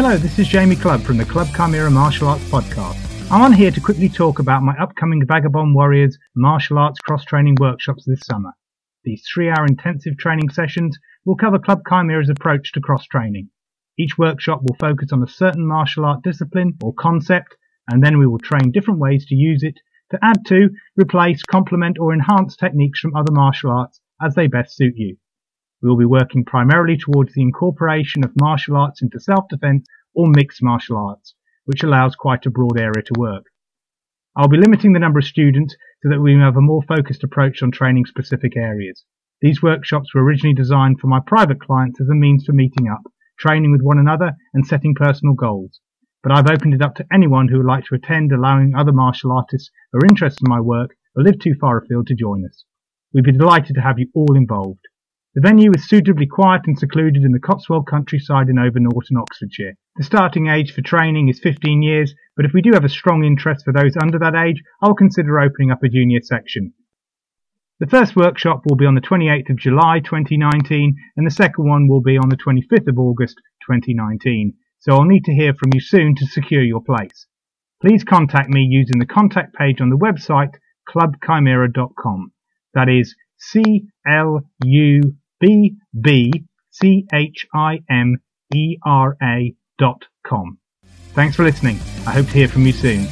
Hello, this is Jamie Clubb from the Club Chimera Martial Arts Podcast. I'm on here to quickly talk about my upcoming Vagabond Warriors martial arts cross training workshops this summer. These three hour intensive training sessions will cover Club Chimera's approach to cross training. Each workshop will focus on a certain martial art discipline or concept, and then we will train different ways to use it to add to, replace, complement, or enhance techniques from other martial arts as they best suit you. We will be working primarily towards the incorporation of martial arts into self-defense or mixed martial arts, which allows quite a broad area to work. I'll be limiting the number of students so that we have a more focused approach on training specific areas. These workshops were originally designed for my private clients as a means for meeting up, training with one another, and setting personal goals. But I've opened it up to anyone who would like to attend, allowing other martial artists who are interested in my work or live too far afield to join us. We'd be delighted to have you all involved. The venue is suitably quiet and secluded in the Cotswold countryside in Over Norton, Oxfordshire. The starting age for training is 15 years, but if we do have a strong interest for those under that age, I'll consider opening up a junior section. The first workshop will be on the 28th of July 2019 and the second one will be on the 25th of August 2019, so I'll need to hear from you soon to secure your place. Please contact me using the contact page on the website clubchimera.com. That is C L U B B C H I M E R A dot com. Thanks for listening. I hope to hear from you soon.